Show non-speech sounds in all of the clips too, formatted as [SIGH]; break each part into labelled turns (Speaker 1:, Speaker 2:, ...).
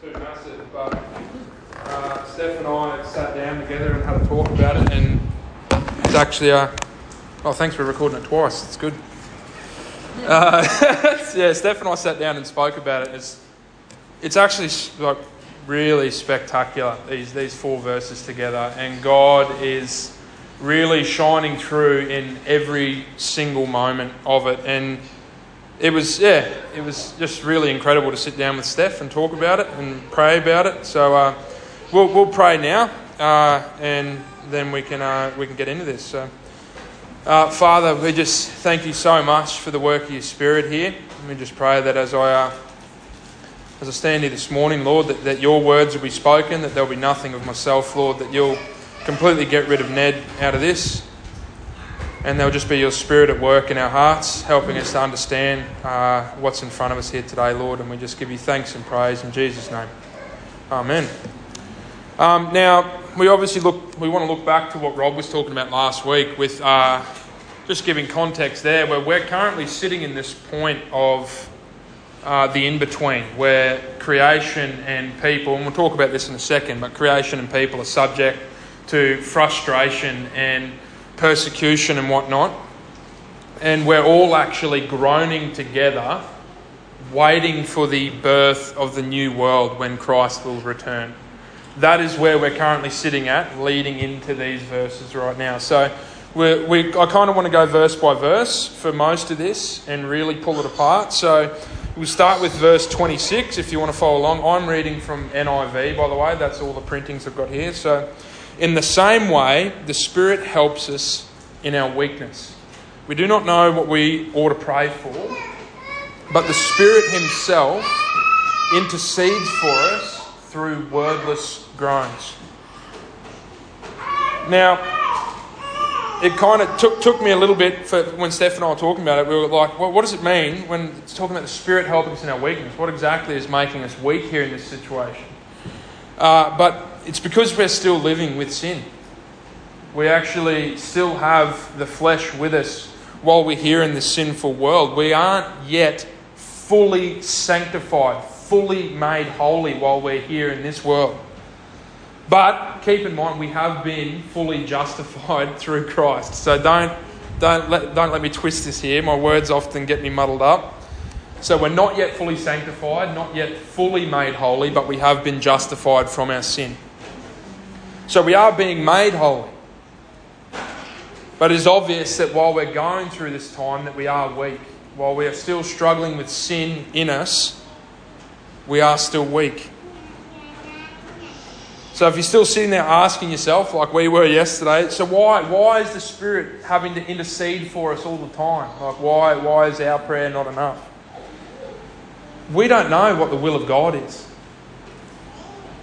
Speaker 1: too massive, but uh, Steph and I sat down together and had a talk about it, and it's actually, uh, oh, thanks for recording it twice. It's good. Uh, [LAUGHS] yeah, Steph and I sat down and spoke about it. It's, it's actually like really spectacular. These these four verses together, and God is really shining through in every single moment of it, and it was yeah, it was just really incredible to sit down with Steph and talk about it and pray about it. So uh, we'll we'll pray now, uh, and then we can uh, we can get into this. So, uh, Father, we just thank you so much for the work of your Spirit here. We just pray that as I uh, as I stand here this morning, Lord, that, that your words will be spoken, that there'll be nothing of myself, Lord, that you'll completely get rid of Ned out of this and there'll just be your spirit at work in our hearts, helping us to understand uh, what's in front of us here today, Lord. And we just give you thanks and praise in Jesus' name. Amen. Um, now, we obviously look, we want to look back to what Rob was talking about last week with uh, just giving context there, where we're currently sitting in this point of uh, the in between, where creation and people, and we'll talk about this in a second, but creation and people are subject to frustration and persecution and whatnot. And we're all actually groaning together, waiting for the birth of the new world when Christ will return. That is where we're currently sitting at, leading into these verses right now. So we we, I kind of want to go verse by verse for most of this and really pull it apart. So we'll start with verse 26 if you want to follow along. I'm reading from NIV, by the way. That's all the printings I've got here. So in the same way, the Spirit helps us in our weakness. We do not know what we ought to pray for, but the Spirit Himself intercedes for us through wordless groans. Now, it kind of took, took me a little bit for when Steph and I were talking about it. We were like, well, what does it mean when it's talking about the Spirit helping us in our weakness? What exactly is making us weak here in this situation? Uh, but it's because we're still living with sin. We actually still have the flesh with us while we're here in this sinful world. We aren't yet fully sanctified, fully made holy while we're here in this world. But keep in mind, we have been fully justified [LAUGHS] through Christ. So don't, don't, let, don't let me twist this here. My words often get me muddled up. So we're not yet fully sanctified, not yet fully made holy, but we have been justified from our sin. So we are being made holy. But it is obvious that while we're going through this time that we are weak, while we are still struggling with sin in us, we are still weak. So if you're still sitting there asking yourself, like we were yesterday, so why why is the Spirit having to intercede for us all the time? Like why why is our prayer not enough? We don't know what the will of God is.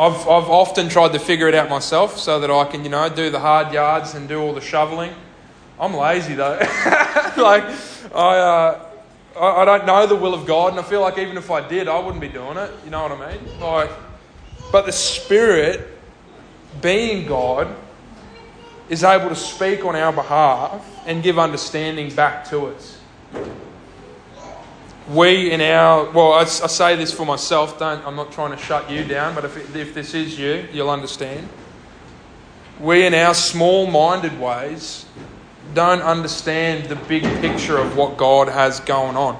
Speaker 1: I've, I've often tried to figure it out myself so that I can, you know, do the hard yards and do all the shoveling. I'm lazy though. [LAUGHS] like, I, uh, I, I don't know the will of God, and I feel like even if I did, I wouldn't be doing it. You know what I mean? Like, but the Spirit, being God, is able to speak on our behalf and give understanding back to us we in our well I, I, say this for myself don't i'm not trying to shut you down but if, if this is you you'll understand. We in our small-minded ways don't understand the big picture of what god has going on.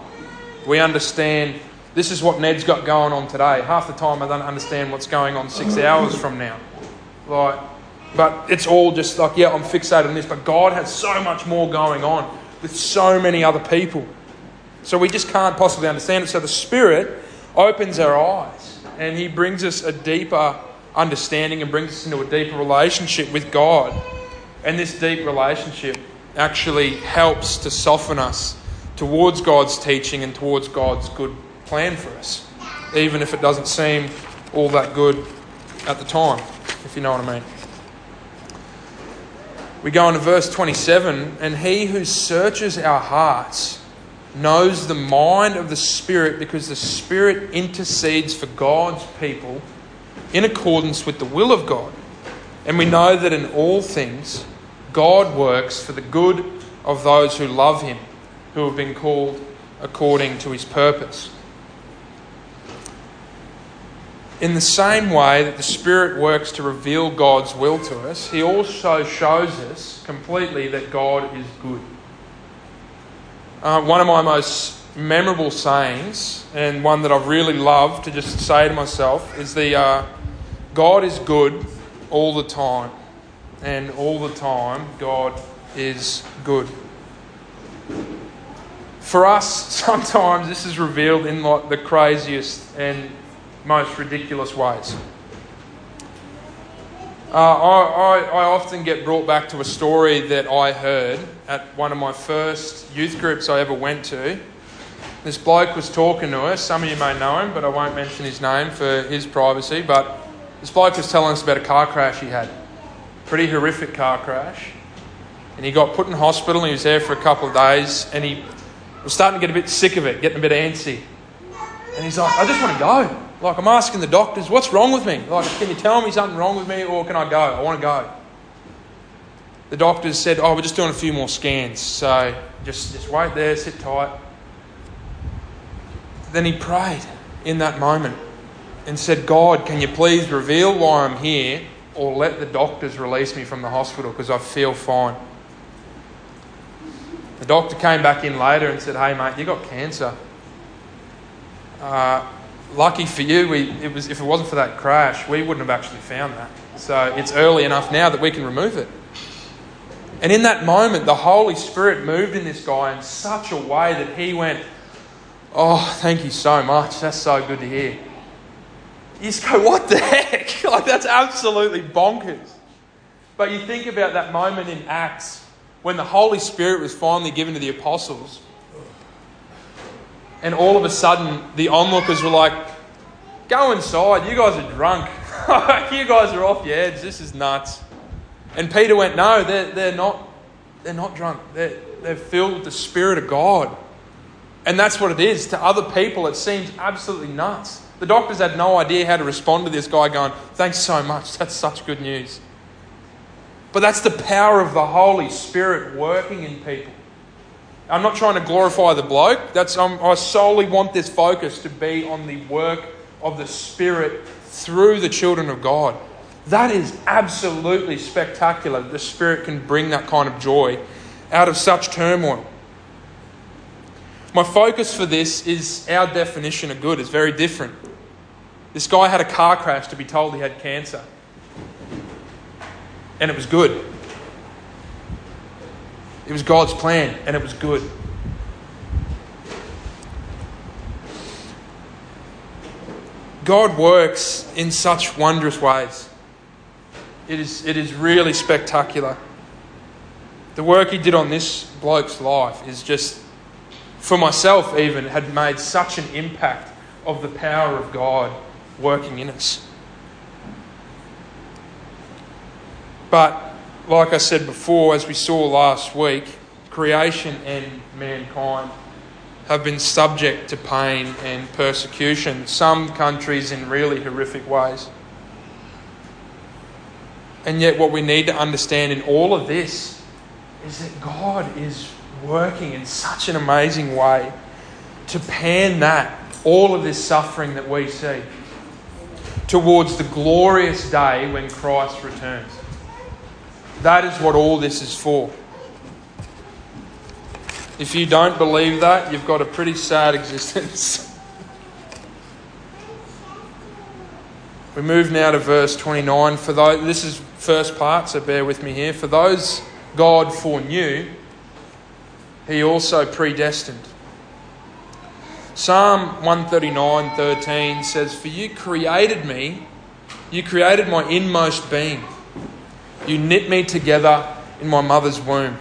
Speaker 1: We understand this is what ned's got going on today. Half the time i don't understand what's going on six hours from now. Like but it's all just like yeah i'm fixated on this but god has so much more going on with so many other people so we just can't possibly understand it. So the Spirit opens our eyes and He brings us a deeper understanding and brings us into a deeper relationship with God. And this deep relationship actually helps to soften us towards God's teaching and towards God's good plan for us, even if it doesn't seem all that good at the time, if you know what I mean. We go on to verse 27 and he who searches our hearts knows the mind of the Spirit because the Spirit intercedes for God's people in accordance with the will of God. And we know that in all things, God works for the good of those who love Him, who have been called according to His purpose. in the same way that the Spirit works to reveal God's will to us, He also shows us completely that God is good. Uh, one of my most memorable sayings, and one that I've really loved to just say to myself, is the uh, God is good all the time. And all the time, God is good. For us, [LAUGHS] sometimes this is revealed in like the craziest and most ridiculous ways. Uh, I, I, I, often get brought back to a story that I heard at one of my first youth groups I ever went to. This bloke was talking to us. Some of you may know him, but I won't mention his name for his privacy. But this bloke was telling us about a car crash he had. Pretty horrific car crash. And he got put in hospital he was there for a couple of days and he was starting to get a bit sick of it, getting a bit antsy. And he's like, I just want to go. Like, I'm asking the doctors, what's wrong with me? Like, can you tell me something wrong with me or can I go? I want to go. The doctors said, oh, we're just doing a few more scans. So just, just wait there, sit tight. Then he prayed in that moment and said, God, can you please reveal why I'm here or let the doctors release me from the hospital because I feel fine. The doctor came back in later and said, Hey, mate, you got cancer. Uh, lucky for you, we, it was, if it wasn't for that crash, we wouldn't have actually found that. So it's early enough now that we can remove it. And in that moment, the Holy Spirit moved in this guy in such a way that he went, Oh, thank you so much. That's so good to hear. You just go, What the heck? [LAUGHS] like, that's absolutely bonkers. But you think about that moment in Acts when the Holy Spirit was finally given to the apostles and all of a sudden, the onlookers were like, Go inside, you guys are drunk. [LAUGHS] you guys are off your heads, this is nuts. And Peter went, No, they're, they're, not, they're not drunk. They're, they're filled with the Spirit of God. And that's what it is. To other people, it seems absolutely nuts. The doctors had no idea how to respond to this guy going, Thanks so much. [LAUGHS] That's such good news. But that's the power of the Holy Spirit working in people. I'm not trying to glorify the bloke. That's, um, I solely want this focus to be on the work of the Spirit through the children of God. That is absolutely spectacular. The Spirit can bring that kind of joy out of such turmoil. My focus for this is our definition of good is very different. This guy had a car crash to be told he had cancer. And it was good. It was God's plan, and it was good. God works in such wondrous ways. It is, it is really spectacular. The work He did on this bloke's life is just, for myself even, had made such an impact of the power of God working in us. But like I said before, as we saw last week, creation and mankind have been subject to pain and persecution, some countries in really horrific ways. And yet, what we need to understand in all of this is that God is working in such an amazing way to pan that, all of this suffering that we see, towards the glorious day when Christ returns. That is what all this is for. If you don't believe that, you've got a pretty sad [LAUGHS] existence. we move now to verse 29. For those, this is first part, so bear with me here. For those God foreknew, he also predestined. Psalm 139:13 says, "For you created me, you created my inmost being." You knit me together in my mother's womb.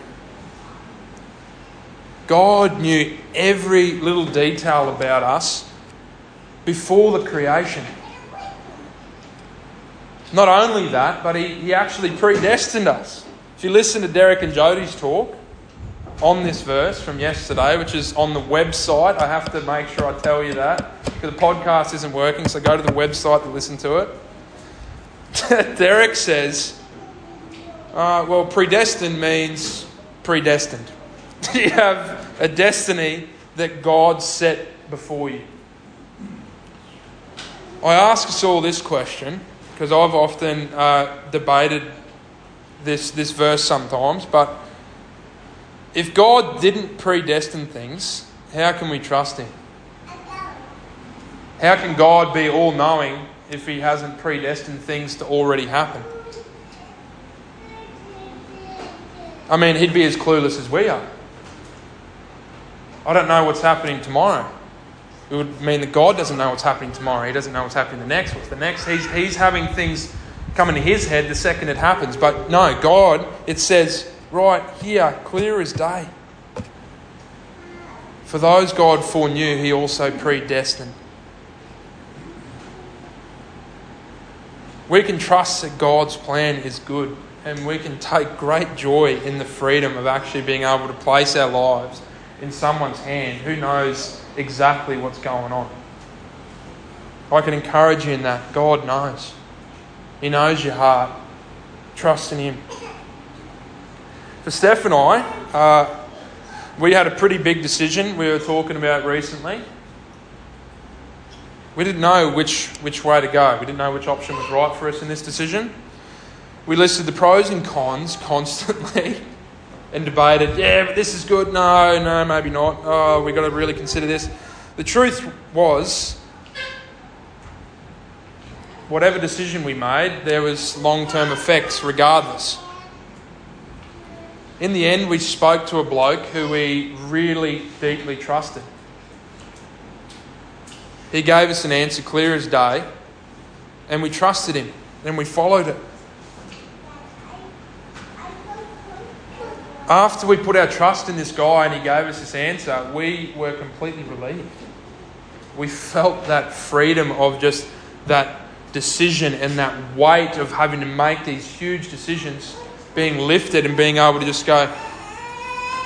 Speaker 1: God knew every little detail about us before the creation. Not only that, but He, he actually predestined us. If you listen to Derek and Jody's talk on this verse from yesterday, which is on the website, I have to make sure I tell you that because the podcast isn't working, so go to the website to listen to it. [LAUGHS] Derek says, uh, well, predestined means predestined. [LAUGHS] you have a destiny that God set before you. I ask us all this question because I've often uh, debated this, this verse sometimes, but if God didn't predestine things, how can we trust Him? How can God be all knowing if He hasn't predestined things to already happen? I mean, He'd be as clueless as we are. I don't know what's happening tomorrow. It would mean that God doesn't know what's happening tomorrow. He doesn't know what's happening the next. What's the next? He's, he's having things come into his head the second it happens. But no, God, it says right here, clear as day. For those God foreknew, he also predestined. We can trust that God's plan is good, and we can take great joy in the freedom of actually being able to place our lives in someone's hand who knows exactly what's going on. I can encourage you in that. God knows. He knows your heart. Trust in Him. For Steph and I, uh, we had a pretty big decision we were talking about recently. We didn't know which, which way to go. We didn't know which option was right for us in this decision. We listed the pros and cons constantly [LAUGHS] and debated, yeah, but this is good. No, no, maybe not. Oh, we've got to really consider this. The truth was, whatever decision we made, there was long term effects regardless. In the end, we spoke to a bloke who we really deeply trusted. He gave us an answer clear as day, and we trusted him, and we followed it. After we put our trust in this guy and he gave us this answer, we were completely relieved. We felt that freedom of just that decision and that weight of having to make these huge decisions being lifted and being able to just go,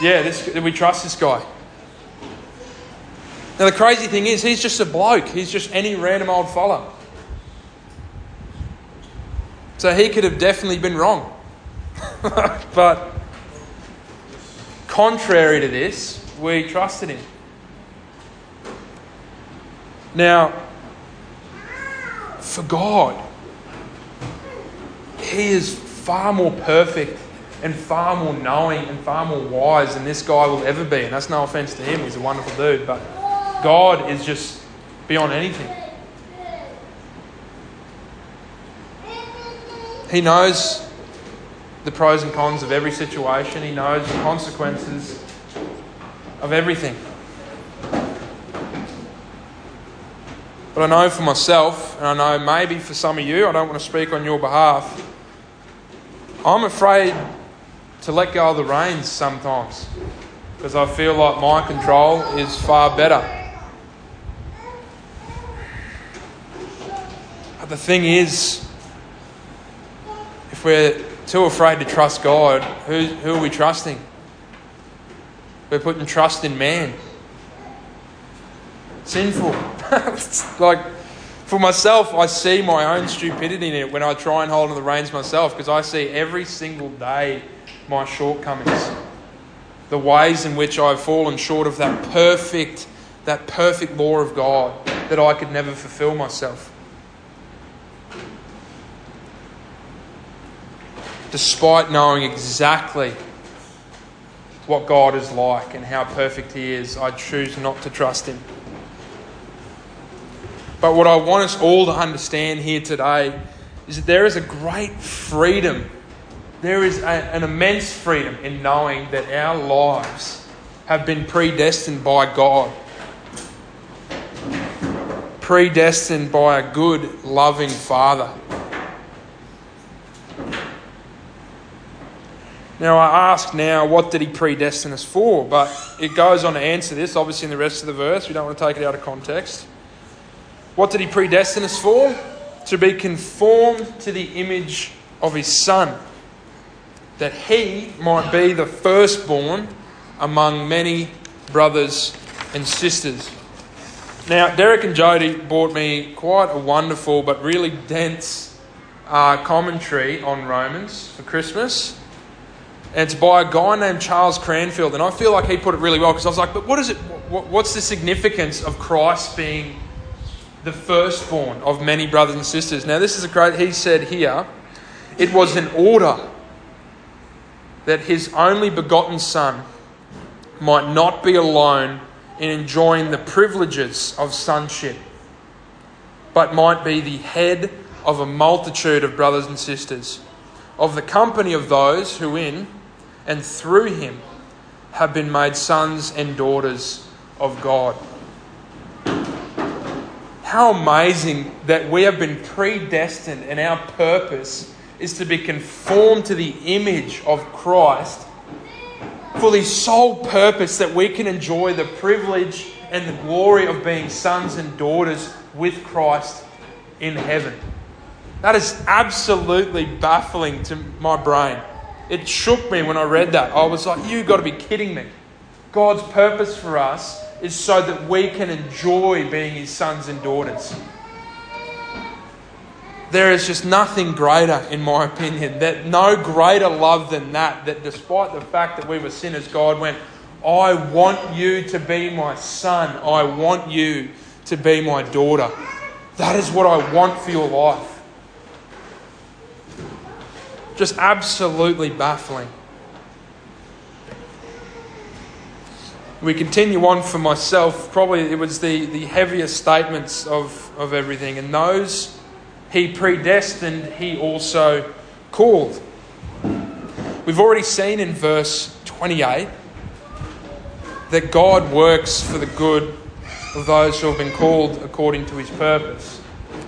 Speaker 1: yeah, this, we trust this guy. Now, the crazy thing is, he's just a bloke. He's just any random old fella. So he could have definitely been wrong. [LAUGHS] but contrary to this, we trusted him. Now, for God, He is far more perfect and far more knowing and far more wise than this guy will ever be. And that's no offense to him, he's a wonderful dude. But God is just beyond anything. He knows the pros and cons of every situation, He knows the consequences of everything. But I know for myself, and I know maybe for some of you, I don't want to speak on your behalf, I'm afraid to let go of the reins sometimes because I feel like my control is far better. But the thing is, if we're too afraid to trust God, who, who are we trusting? We're putting trust in man. Sinful. [LAUGHS] like, for myself, I see my own stupidity in it when I try and hold on the reins myself because I see every single day my shortcomings, the ways in which I've fallen short of that perfect, that perfect law of God that I could never fulfill myself. Despite knowing exactly what God is like and how perfect He is, I choose not to trust Him. But what I want us all to understand here today is that there is a great freedom. There is a, an immense freedom in knowing that our lives have been predestined by God. Predestined by a good, loving Father. Now, I ask now, what did he predestine us for? But it goes on to answer this, obviously, in the rest of the verse. We don't want to take it out of context. What did he predestine us for? To be conformed to the image of his Son, that he might be the firstborn among many brothers and sisters. Now, Derek and Jody bought me quite a wonderful but really dense uh, commentary on Romans for Christmas. And it's by a guy named Charles Cranfield. And I feel like he put it really well because I was like, but what is it? What's the significance of Christ being the firstborn of many brothers and sisters. Now, this is a great, he said here, it was an order that his only begotten son might not be alone in enjoying the privileges of sonship, but might be the head of a multitude of brothers and sisters, of the company of those who in and through him have been made sons and daughters of God. How amazing that we have been predestined and our purpose is to be conformed to the image of Christ for the sole purpose that we can enjoy the privilege and the glory of being sons and daughters with Christ in heaven. That is absolutely baffling to my brain. It shook me when I read that. I was like, you've got to be kidding me. God's purpose for us is so that we can enjoy being his sons and daughters. There is just nothing greater, in my opinion, that no greater love than that, that despite the fact that we were sinners, God went, I want you to be my son. I want you to be my daughter. That is what I want for your life. Just absolutely baffling. We continue on for myself. Probably it was the, the heaviest statements of, of everything. And those he predestined, he also called. We've already seen in verse 28 that God works for the good of those who have been called according to his purpose.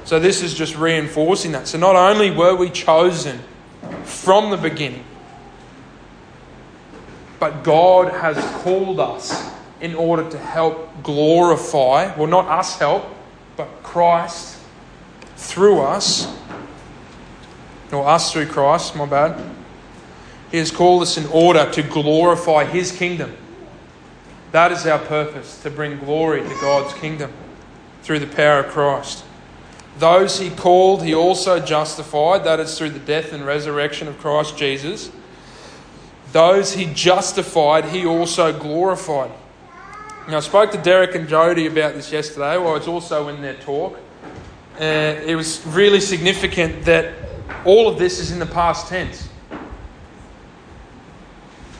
Speaker 1: So, this is just reinforcing that. So, not only were we chosen from the beginning, but God has called us in order to help glorify, well, not us help, but Christ through us, or us through Christ, my bad. He has called us in order to glorify His kingdom. That is our purpose, to bring glory to God's kingdom through the power of Christ. Those He called, He also justified. That is through the death and resurrection of Christ Jesus. Those He justified, He also glorified. Now, I spoke to Derek and Jody about this yesterday. Well, it's also in their talk uh, it was really significant that all of this is in the past tense.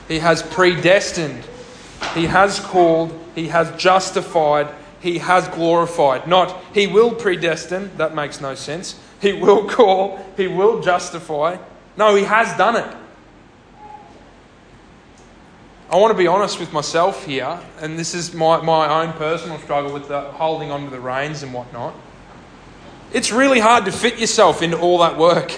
Speaker 1: He has predestined, He has called, He has justified, He has glorified. Not He will predestine, that makes no sense. He will call, He will justify. No, He has done it. I want to be honest with myself here, and this is my, my own personal struggle with the holding on to the reins and whatnot. It's really hard to fit yourself into all that work.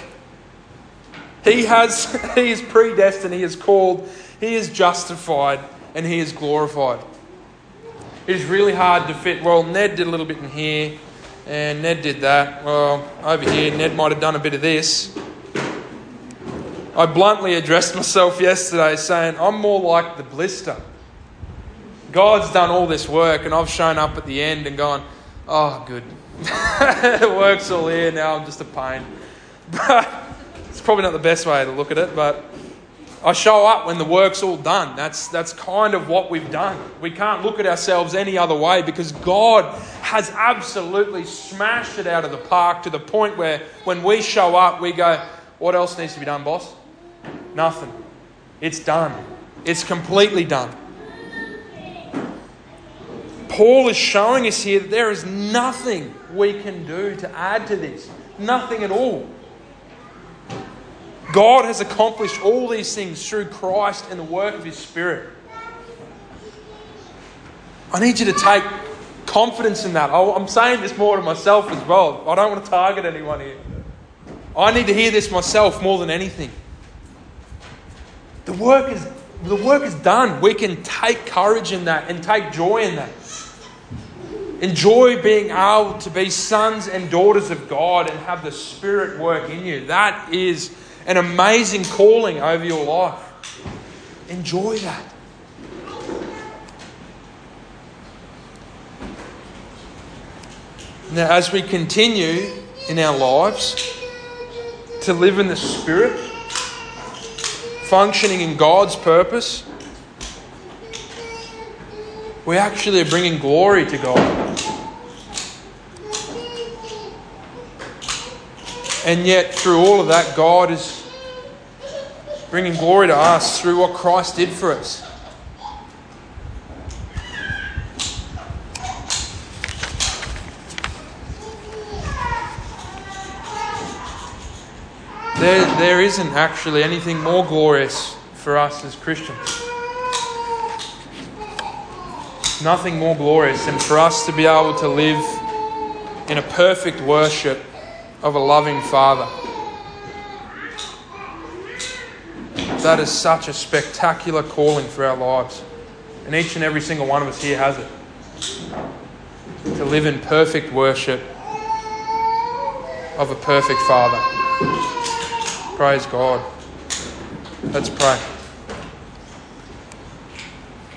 Speaker 1: He has [LAUGHS] he is predestined, he is called, he is justified, and he is glorified. It is really hard to fit. Well, Ned did a little bit in here, and Ned did that. Well, over here, Ned might have done a bit of this. I bluntly addressed myself yesterday saying, I'm more like the blister. God's done all this work, and I've shown up at the end and gone, oh, good. [LAUGHS] it works all here. Now I'm just a pain. [LAUGHS] But it's probably not the best way to look at it, but I show up when the work's all done. That's, that's kind of what we've done. We can't look at ourselves any other way because God has absolutely smashed it out of the park to the point where when we show up, we go, What else needs to be done, boss? Nothing. It's done. It's completely done. Paul is showing us here that there is nothing we can do to add to this. Nothing at all. God has accomplished all these things through Christ and the work of His Spirit. I need you to take confidence in that. I'm saying this more to myself as well. I don't want to target anyone here. I need to hear this myself more than anything. The work is, the work is done. We can take courage in that and take joy in that. Enjoy being able to be sons and daughters of God and have the Spirit work in you. That is an amazing calling over your life. Enjoy that. Now, as we continue in our lives to live in the Spirit, functioning in God's purpose, we actually are bringing glory to God. And yet, through all of that, God is bringing glory to us through what Christ did for us. There, there isn't actually anything more glorious for us as Christians. Nothing more glorious than for us to be able to live in a perfect worship of a loving Father. That is such a spectacular calling for our lives. And each and every single one of us here has it. To live in perfect worship of a perfect Father. Praise God. Let's pray.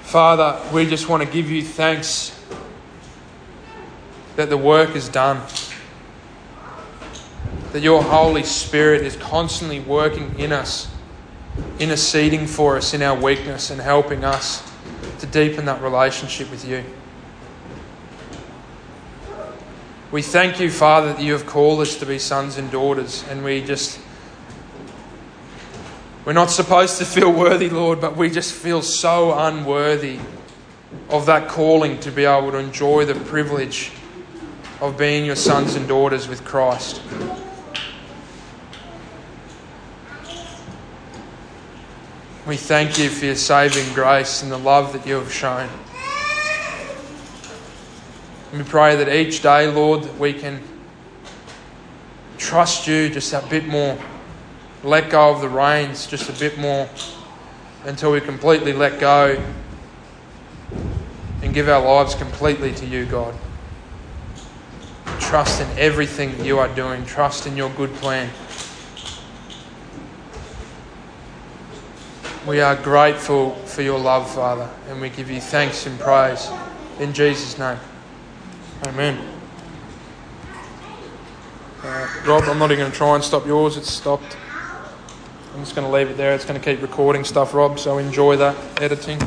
Speaker 1: Father, we just want to give you thanks that the work is done. That your Holy Spirit is constantly working in us, interceding for us in our weakness and helping us to deepen that relationship with you. We thank you, Father, that you have called us to be sons and daughters, and we just we're not supposed to feel worthy, Lord, but we just feel so unworthy of that calling to be able to enjoy the privilege of being your sons and daughters with Christ. We thank you for your saving grace and the love that you have shown. We pray that each day, Lord, that we can trust you just a bit more let go of the reins just a bit more until we completely let go and give our lives completely to you, God. Trust in everything you are doing, trust in your good plan. We are grateful for your love, Father, and we give you thanks and praise. In Jesus' name. Amen. Uh, Rob, I'm not even going to try and stop yours, it's stopped. I'm just going to leave it there. It's going to keep recording stuff, Rob, so enjoy that editing.